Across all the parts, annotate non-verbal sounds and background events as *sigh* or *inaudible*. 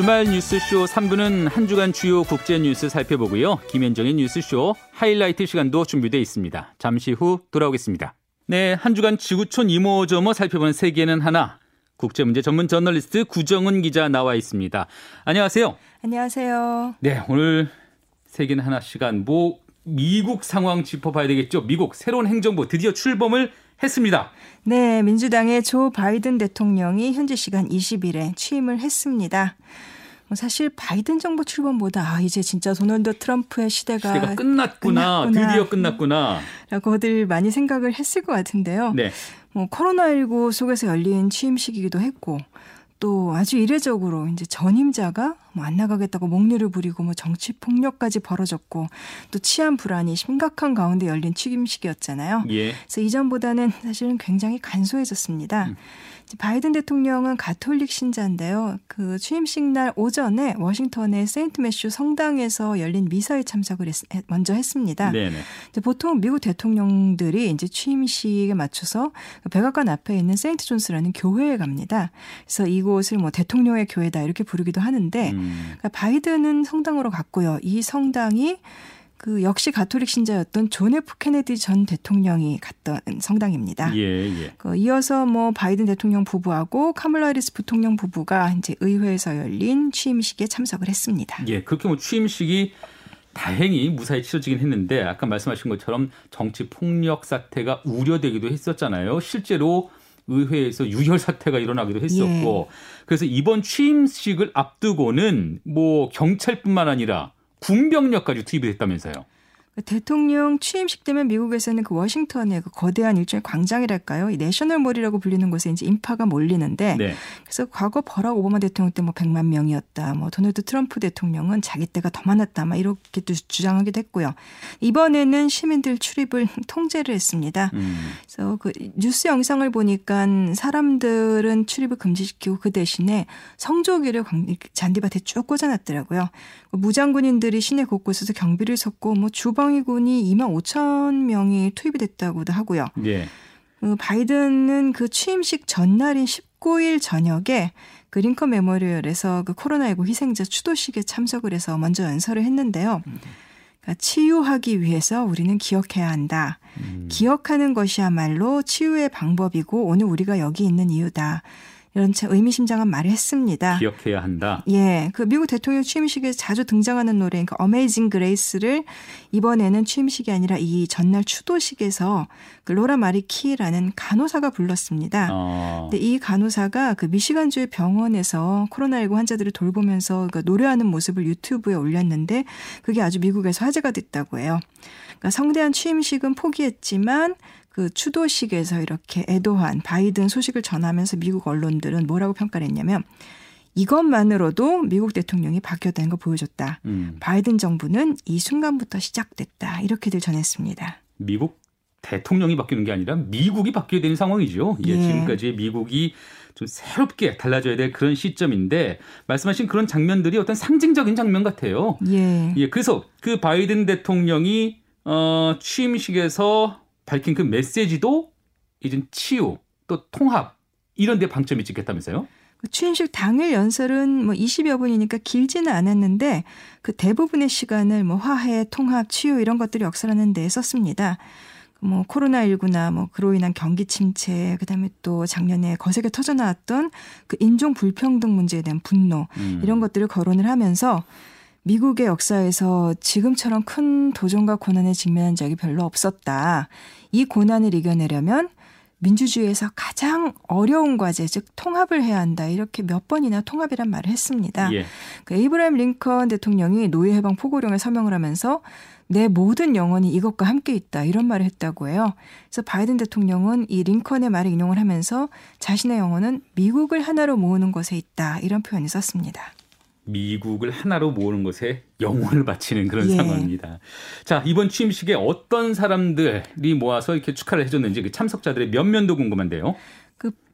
주말 뉴스쇼 3부는 한 주간 주요 국제 뉴스 살펴보고요. 김현정의 뉴스쇼 하이라이트 시간도 준비되어 있습니다. 잠시 후 돌아오겠습니다. 네, 한 주간 지구촌 이모저모 살펴보는 세계는 하나. 국제문제 전문 저널리스트 구정은 기자 나와 있습니다. 안녕하세요. 안녕하세요. 네, 오늘 세계는 하나 시간 뭐 미국 상황 짚어봐야 되겠죠. 미국 새로운 행정부 드디어 출범을 했습니다. 네, 민주당의 조 바이든 대통령이 현지 시간 20일에 취임을 했습니다. 뭐 사실 바이든 정부 출범보다 아, 이제 진짜 도널드 트럼프의 시대가, 시대가 끝났구나, 끝났구나, 드디어 끝났구나. 라고들 많이 생각을 했을 것 같은데요. 네. 뭐 코로나19 속에서 열린 취임식이기도 했고 또 아주 이례적으로 이제 전임자가 뭐 안 나가겠다고 목리를 부리고 뭐 정치 폭력까지 벌어졌고 또 치안 불안이 심각한 가운데 열린 취임식이었잖아요. 예. 그래서 이전보다는 사실은 굉장히 간소해졌습니다. 음. 바이든 대통령은 가톨릭 신자인데요. 그 취임식 날 오전에 워싱턴의 세인트 매슈 성당에서 열린 미사에 참석을 했, 먼저 했습니다. 네네. 보통 미국 대통령들이 이제 취임식에 맞춰서 백악관 앞에 있는 세인트 존스라는 교회에 갑니다. 그래서 이곳을 뭐 대통령의 교회다 이렇게 부르기도 하는데 음. 그러니까 바이든은 성당으로 갔고요. 이 성당이 그 역시 가톨릭 신자였던 존 F 케네디 전 대통령이 갔던 성당입니다. 예, 예. 그 이어서 뭐 바이든 대통령 부부하고 카멀라 해리스 부통령 부부가 이제 의회에서 열린 취임식에 참석을 했습니다. 예, 그렇게 뭐 취임식이 다행히 무사히 치러지긴 했는데 아까 말씀하신 것처럼 정치 폭력 사태가 우려되기도 했었잖아요. 실제로 의회에서 유혈 사태가 일어나기도 했었고 예. 그래서 이번 취임식을 앞두고는 뭐 경찰뿐만 아니라 군병력까지 투입이 됐다면서요. 대통령 취임식 때면 미국에서는 그 워싱턴의 그 거대한 일종의 광장이랄까요? 이 내셔널몰이라고 불리는 곳에 이제 인파가 몰리는데 네. 그래서 과거 버락 오바마 대통령 때 뭐 100만 명이었다. 뭐 도널드 트럼프 대통령은 자기 때가 더 많았다. 막 이렇게 또 주장하기도 했고요. 이번에는 시민들 출입을 *laughs* 통제를 했습니다. 음. 그래서 그 뉴스 영상을 보니까 사람들은 출입을 금지시키고 그 대신에 성조기를 잔디밭에 쭉 꽂아놨더라고요. 그 무장군인들이 시내 곳곳에서 경비를 섰고 뭐 주방 위군이 2만 5천 명이 투입이 됐다고도 하고요. 예. 그 바이든은 그 취임식 전날인 19일 저녁에 그 링컨 메모리얼에서 그 코로나19 희생자 추도식에 참석을 해서 먼저 연설을 했는데요. 그러니까 치유하기 위해서 우리는 기억해야 한다. 음. 기억하는 것이야말로 치유의 방법이고 오늘 우리가 여기 있는 이유다. 이런 참 의미심장한 말을 했습니다. 기억해야 한다. 예, 그 미국 대통령 취임식에 자주 등장하는 노래인 그 Amazing Grace를 이번에는 취임식이 아니라 이 전날 추도식에서 그 로라 마리 키라는 간호사가 불렀습니다. 어. 근데 이 간호사가 그 미시간주의 병원에서 코로나19 환자들을 돌보면서 그 노래하는 모습을 유튜브에 올렸는데 그게 아주 미국에서 화제가 됐다고 해요. 그러니까 성대한 취임식은 포기했지만 그 추도식에서 이렇게 애도한 바이든 소식을 전하면서 미국 언론들은 뭐라고 평가를 했냐면 이것만으로도 미국 대통령이 바뀌었다는 걸 보여줬다. 음. 바이든 정부는 이 순간부터 시작됐다. 이렇게들 전했습니다. 미국 대통령이 바뀌는 게 아니라 미국이 바뀌어야 되는 상황이죠. 예, 예. 지금까지 미국이 좀 새롭게 달라져야 될 그런 시점인데 말씀하신 그런 장면들이 어떤 상징적인 장면 같아요. 예. 예. 그래서 그 바이든 대통령이 어 취임식에서 밝힌 그 메시지도 이젠 치유 또 통합 이런 데 방점이 찍혔다면서요? 그 취임식 당일 연설은 뭐 20여 분이니까 길지는 않았는데 그 대부분의 시간을 뭐 화해, 통합, 치유 이런 것들을 역설하는 데 썼습니다. 뭐 코로나19나 뭐 그로 인한 경기 침체, 그다음에 또 작년에 거세게 터져 나왔던 그 인종 불평등 문제에 대한 분노 음. 이런 것들을 거론을 하면서 미국의 역사에서 지금처럼 큰 도전과 고난에 직면한 적이 별로 없었다. 이 고난을 이겨내려면 민주주의에서 가장 어려운 과제, 즉 통합을 해야 한다. 이렇게 몇 번이나 통합이란 말을 했습니다. 예. 그 에이브라임 링컨 대통령이 노예 해방 포고령에 서명을 하면서 내 모든 영혼이 이것과 함께 있다. 이런 말을 했다고 해요. 그래서 바이든 대통령은 이 링컨의 말을 인용을 하면서 자신의 영혼은 미국을 하나로 모으는 것에 있다. 이런 표현을 썼습니다. 미국을 하나로 모으는 것에 영혼을 바치는 그런 예. 상황입니다. 자, 이번 취임식에 어떤 사람들이 모여서 이렇게 축하를 해줬는지 그 참석자들의 면면도 궁금한데요.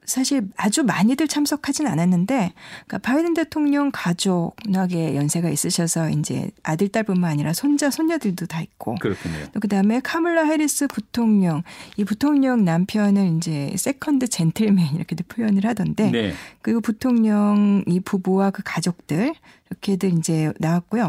그 사실 아주 많이들 참석하진 않았는데 그러니까 바이든 대통령 가족나게 연세가 있으셔서 이제 아들 딸뿐만 아니라 손자 손녀들도 다 있고 그렇군요. 또 그다음에 카멀라 해리스 부통령 이 부통령 남편을 이제 second gentleman 이렇게도 표현을 하던데 네. 그리고 부통령 이 부부와 그 가족들 이렇게들 이제 나왔고요.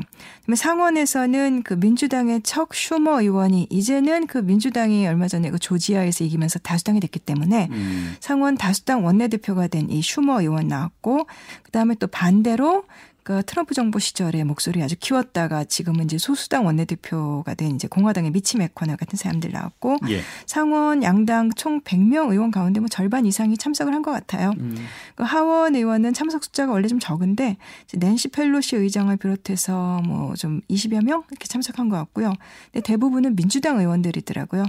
상원에서는 그 민주당의 척 슈머 의원이 이제는 그 민주당이 얼마 전에 그 조지아에서 이기면서 다수당이 됐기 때문에 음. 상원 다수당 원내대표가 된 이 슈머 의원 나왔고 그다음에 또 반대로 그 트럼프 정부 시절에 목소리 아주 키웠다가 지금은 이제 소수당 원내대표가 된 이제 공화당의 미치 맥커널 같은 사람들 나왔고 예. 상원 양당 총 100명 의원 가운데 뭐 절반 이상이 참석을 한 것 같아요. 음. 그 하원 의원은 참석 숫자가 원래 좀 적은데 낸시 펠로시 의장을 비롯해서 뭐 좀 20여 명 이렇게 참석한 것 같고요. 근데 대부분은 민주당 의원들이더라고요.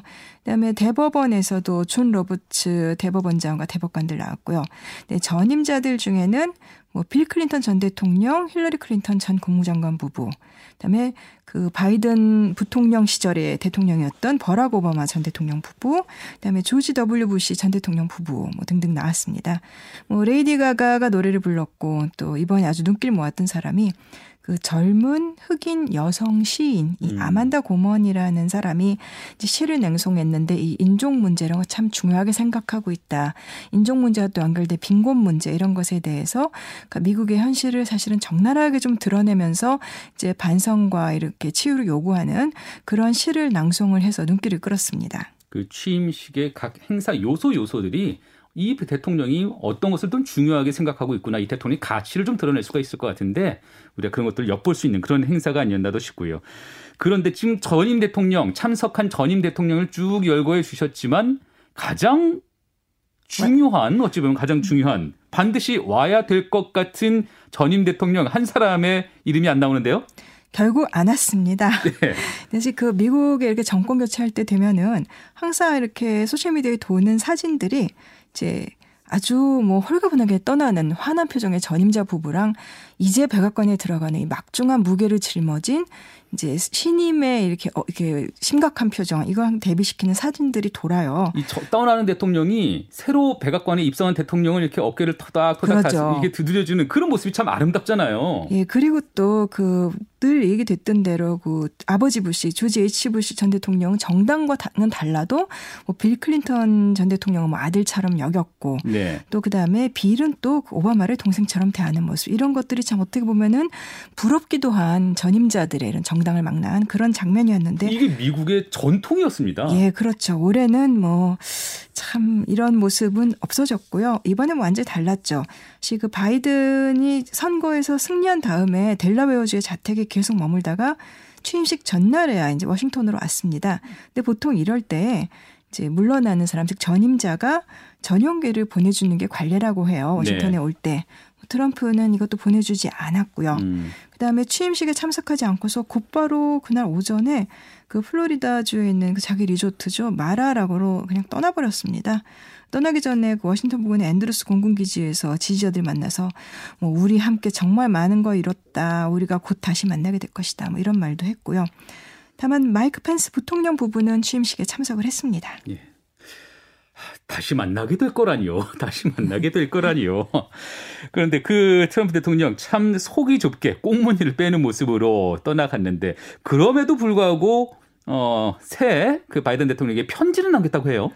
그다음에 대법원에서도 존 로버츠 대법원장과 대법관들 나왔고요. 네, 전임자들 중에는 뭐 빌 클린턴 전 대통령, 힐러리 클린턴 전 국무장관 부부, 그다음에 그 바이든 부통령 시절에 대통령이었던 버락 오바마 전 대통령 부부, 그다음에 조지 W 부시 전 대통령 부부 뭐 등등 나왔습니다. 뭐 레이디 가가가 노래를 불렀고 또 이번에 아주 눈길 모았던 사람이 그 젊은 흑인 여성 시인 이 음. 아만다 고먼이라는 사람이 이제 시를 낭송했는데 이 인종 문제라고 참 중요하게 생각하고 있다. 인종 문제와 또 연결된 빈곤 문제 이런 것에 대해서 그러니까 미국의 현실을 사실은 적나라하게 좀 드러내면서 이제 반성과 이렇게 치유를 요구하는 그런 시를 낭송을 해서 눈길을 끌었습니다. 그 취임식의 각 행사 요소 요소들이 이 대통령이 어떤 것을 좀 중요하게 생각하고 있구나. 이 대통령이 가치를 좀 드러낼 수가 있을 것 같은데 우리가 그런 것들을 엿볼 수 있는 그런 행사가 아니었나도 싶고요. 그런데 지금 전임 대통령 참석한 전임 대통령을 쭉 열거해 주셨지만 가장 중요한 어찌 보면 가장 중요한 반드시 와야 될 것 같은 전임 대통령 한 사람의 이름이 안 나오는데요. 결국 안 왔습니다. *laughs* 네. 사실 그 미국에 이렇게 정권 교체할 때 되면은 항상 이렇게 소셜미디어에 도는 사진들이 이제 아주 뭐 홀가분하게 떠나는 환한 표정의 전임자 부부랑 이제 백악관에 들어가는 이 막중한 무게를 짊어진 이제 신임의 이렇게 어, 이렇게 심각한 표정 이걸 대비시키는 사진들이 돌아요. 이 저, 떠나는 대통령이 새로 백악관에 입성한 대통령을 이렇게 어깨를 터닥터닥 그렇죠. 이게 두드려주는 그런 모습이 참 아름답잖아요. 예 그리고 또 그 늘 얘기됐던 대로 그 아버지 부시 조지 H 부시 전 대통령은 정당과는 달라도 뭐 빌 클린턴 전 대통령은 뭐 아들처럼 여겼고 네. 또 그다음에 빌은 또 오바마를 동생처럼 대하는 모습 이런 것들이 참 어떻게 보면은 부럽기도 한 전임자들의 이런 정 정당을 망라한 그런 장면이었는데 이게 미국의 전통이었습니다. 예, 그렇죠. 올해는 뭐 참 이런 모습은 없어졌고요. 이번엔 완전히 달랐죠. 그 바이든이 선거에서 승리한 다음에 델라웨어주의 자택에 계속 머물다가 취임식 전날에야 이제 워싱턴으로 왔습니다. 근데 보통 이럴 때 이제 물러나는 사람 즉 전임자가 전용기를 보내주는 게 관례라고 해요. 워싱턴에 네. 올 때. 트럼프는 이것도 보내주지 않았고요. 음. 그다음에 취임식에 참석하지 않고서 곧바로 그날 오전에 그 플로리다 주에 있는 그 자기 리조트죠 마라라고로 그냥 떠나버렸습니다. 떠나기 전에 그 워싱턴 부근의 앤드루스 공군기지에서 지지자들 만나서 뭐 우리 함께 정말 많은 거 이뤘다. 우리가 곧 다시 만나게 될 것이다. 뭐 이런 말도 했고요. 다만 마이크 펜스 부통령 부부는 취임식에 참석을 했습니다. 예. 다시 만나게 될 거라니요. *laughs* 다시 만나게 될 거라니요. 그런데 그 트럼프 대통령 참 속이 좁게 꽁무니를 빼는 모습으로 떠나갔는데 그럼에도 불구하고 어, 새그 바이든 대통령에게 편지를 남겼다고 해요.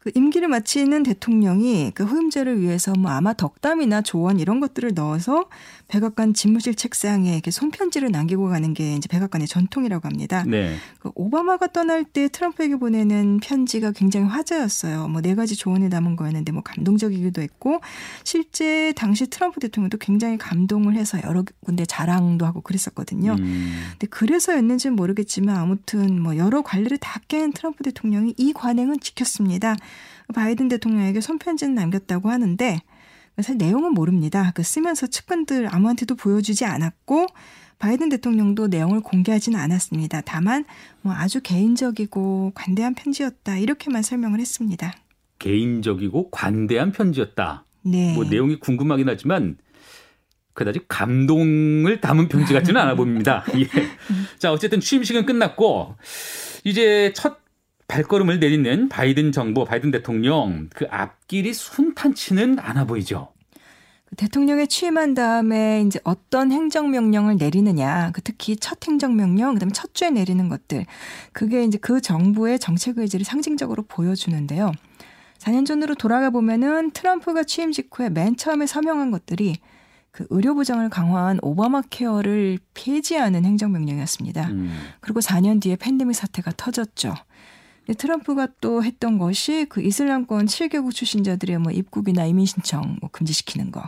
그 임기를 마치는 대통령이 그 후임자를 위해서 뭐 아마 덕담이나 조언 이런 것들을 넣어서 백악관 집무실 책상에 이렇게 손편지를 남기고 가는 게 이제 백악관의 전통이라고 합니다. 네. 그 오바마가 떠날 때 트럼프에게 보내는 편지가 굉장히 화제였어요. 뭐 네 가지 조언을 담은 거였는데 뭐 감동적이기도 했고 실제 당시 트럼프 대통령도 굉장히 감동을 해서 여러 군데 자랑도 하고 그랬었거든요. 음. 근데 그래서였는지는 모르겠지만 아무튼 뭐 여러 관례를 다 깬 트럼프 대통령이 이 관행은 지켰습니다. 바이든 대통령에게 손편지는 남겼다고 하는데 사실 내용은 모릅니다. 그 쓰면서 측근들 아무한테도 보여주지 않았고 바이든 대통령도 내용을 공개하지는 않았습니다. 다만 뭐 아주 개인적이고 관대한 편지였다 이렇게만 설명을 했습니다. 개인적이고 관대한 편지였다. 네. 뭐 내용이 궁금하긴 하지만 그다지 감동을 담은 편지 같지는 않아 보입니다. *laughs* 예. 자 어쨌든 취임식은 끝났고 이제 첫 발걸음을 내딛는 바이든 정부, 바이든 대통령 그 앞길이 순탄치는 않아 보이죠. 그 대통령에 취임한 다음에 이제 어떤 행정명령을 내리느냐, 그 특히 첫 행정명령, 그다음에 첫 주에 내리는 것들, 그게 이제 그 정부의 정책 의지를 상징적으로 보여주는데요. 4년 전으로 돌아가 보면은 트럼프가 취임 직후에 맨 처음에 서명한 것들이 그 의료 보장을 강화한 오바마 케어를 폐지하는 행정명령이었습니다. 음. 그리고 4년 뒤에 팬데믹 사태가 터졌죠. 트럼프가 또 했던 것이 그 이슬람권 7개국 출신자들의 뭐 입국이나 이민 신청 뭐 금지시키는 거.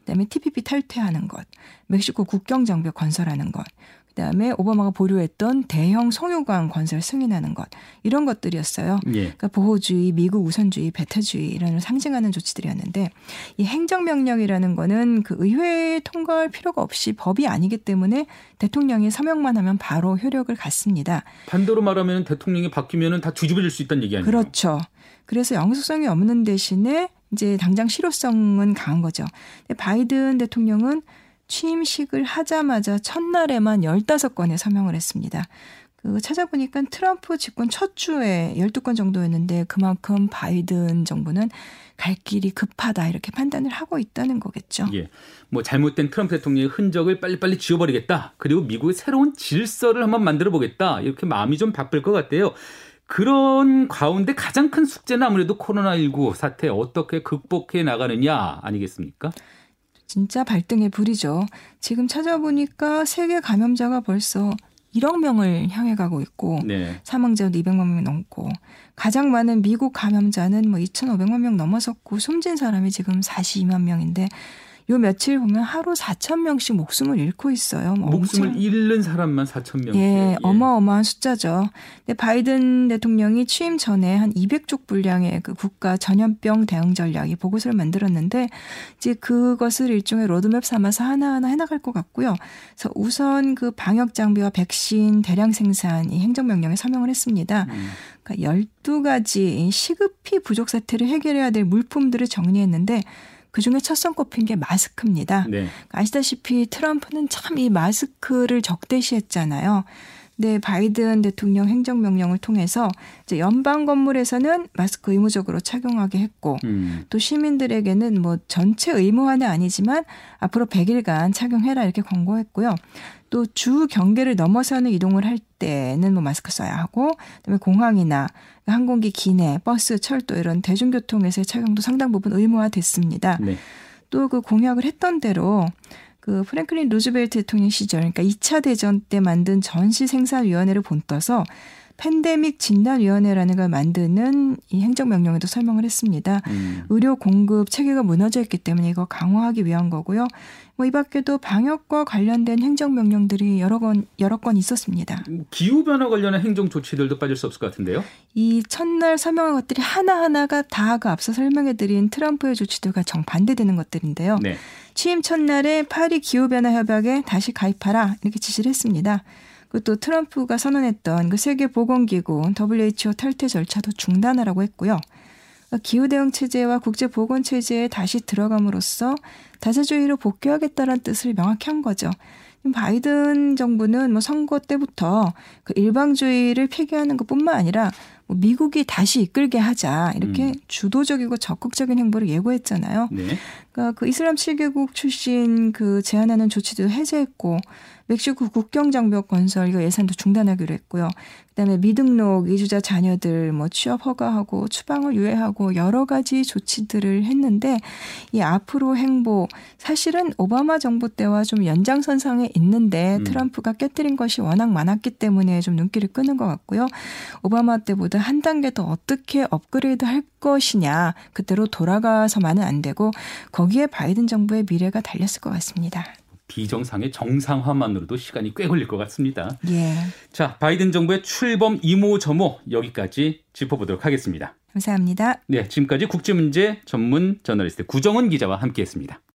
그다음에 TPP 탈퇴하는 것, 멕시코 국경 장벽 건설하는 것, 그다음에 오바마가 보류했던 대형 송유관 건설 승인하는 것 이런 것들이었어요. 예. 그러니까 보호주의, 미국 우선주의, 배타주의 이런 상징하는 조치들이었는데 이 행정명령이라는 거는 그 의회에 통과할 필요가 없이 법이 아니기 때문에 대통령이 서명만 하면 바로 효력을 갖습니다. 반대로 말하면 대통령이 바뀌면은 다 뒤집어질 수 있다는 얘기 아니에요? 그렇죠. 그래서 영속성이 없는 대신에 이제 당장 실효성은 강한 거죠. 바이든 대통령은 취임식을 하자마자 첫날에만 15건의 서명을 했습니다. 그 찾아보니까 트럼프 집권 첫 주에 12건 정도였는데 그만큼 바이든 정부는 갈 길이 급하다 이렇게 판단을 하고 있다는 거겠죠. 예. 뭐 잘못된 트럼프 대통령의 흔적을 빨리빨리 지워버리겠다. 그리고 미국의 새로운 질서를 한번 만들어 보겠다. 이렇게 마음이 좀 바쁠 것 같아요. 그런 가운데 가장 큰 숙제는 아무래도 코로나19 사태 어떻게 극복해 나가느냐 아니겠습니까? 진짜 발등에 불이죠. 지금 찾아보니까 세계 감염자가 벌써 1억 명을 향해 가고 있고 네. 사망자도 200만 명 넘고 가장 많은 미국 감염자는 뭐 2,500만 명 넘어섰고 숨진 사람이 지금 42만 명인데 요 며칠 보면 하루 4천 명씩 목숨을 잃고 있어요. 뭐 목숨을 엄청. 잃는 사람만 4천 명. 예, 예, 어마어마한 숫자죠. 근데 바이든 대통령이 취임 전에 한 200쪽 분량의 그 국가 전염병 대응 전략이 보고서를 만들었는데 이제 그것을 일종의 로드맵 삼아서 하나하나 해나갈 것 같고요. 그래서 우선 그 방역 장비와 백신 대량 생산 이 행정명령에 서명을 했습니다. 음. 그러니까 12가지 시급히 부족 사태를 해결해야 될 물품들을 정리했는데 그 중에 첫 손꼽힌 게 마스크입니다. 네. 아시다시피 트럼프는 참 이 마스크를 적대시했잖아요. 네, 바이든 대통령 행정명령을 통해서 이제 연방 건물에서는 마스크 의무적으로 착용하게 했고 음. 또 시민들에게는 뭐 전체 의무화는 아니지만 앞으로 100일간 착용해라 이렇게 권고했고요. 또 주 경계를 넘어서는 이동을 할 때는 뭐 마스크 써야 하고 그다음에 공항이나 항공기 기내, 버스, 철도 이런 대중교통에서의 착용도 상당 부분 의무화됐습니다. 네. 또그 공약을 했던 대로 그 프랭클린 루즈벨트 대통령 시절 그러니까 2차 대전 때 만든 전시 생산위원회를 본떠서 팬데믹 진단위원회라는 걸 만드는 이 행정명령에도 설명을 했습니다. 음. 의료 공급 체계가 무너져 있기 때문에 이거 강화하기 위한 거고요. 뭐 이 밖에도 방역과 관련된 행정명령들이 여러 건 여러 건 있었습니다. 기후 변화 관련한 행정 조치들도 빠질 수 없을 것 같은데요. 이 첫날 설명한 것들이 하나 하나가 다그 앞서 설명해드린 트럼프의 조치들과 정반대되는 것들인데요. 네. 취임 첫날에 파리 기후 변화 협약에 다시 가입하라 이렇게 지시를 했습니다. 그또 트럼프가 선언했던 그 세계 보건기구 WHO 탈퇴 절차도 중단하라고 했고요. 기후 대응 체제와 국제 보건 체제에 다시 들어감으로써 다자주의로 복귀하겠다는 뜻을 명확히 한 거죠. 바이든 정부는 뭐 선거 때부터 그 일방주의를 폐기하는 것뿐만 아니라 뭐 미국이 다시 이끌게 하자 이렇게 음. 주도적이고 적극적인 행보를 예고했잖아요. 네. 그러니까 그 이슬람 7개국 출신 그 제안하는 조치도 해제했고 멕시코 국경 장벽 건설 이거 예산도 중단하기로 했고요. 그다음에 미등록 이주자 자녀들 뭐 취업 허가하고 추방을 유예하고 여러 가지 조치들을 했는데 이 앞으로 행보 사실은 오바마 정부 때와 좀 연장선상에 있는데 음. 트럼프가 깨뜨린 것이 워낙 많았기 때문에 좀 눈길을 끄는 것 같고요. 오바마 때보다 한 단계 더 어떻게 업그레이드 할 것이냐 그대로 돌아가서만은 안 되고 거 기에 바이든 정부의 미래가 달렸을 것 같습니다. 비정상의 정상화만으로도 시간이 꽤 걸릴 것 같습니다. 예. 자, 바이든 정부의 출범 이모저모 여기까지 짚어보도록 하겠습니다. 감사합니다. 네, 지금까지 국제문제 전문 저널리스트 구정은 기자와 함께했습니다.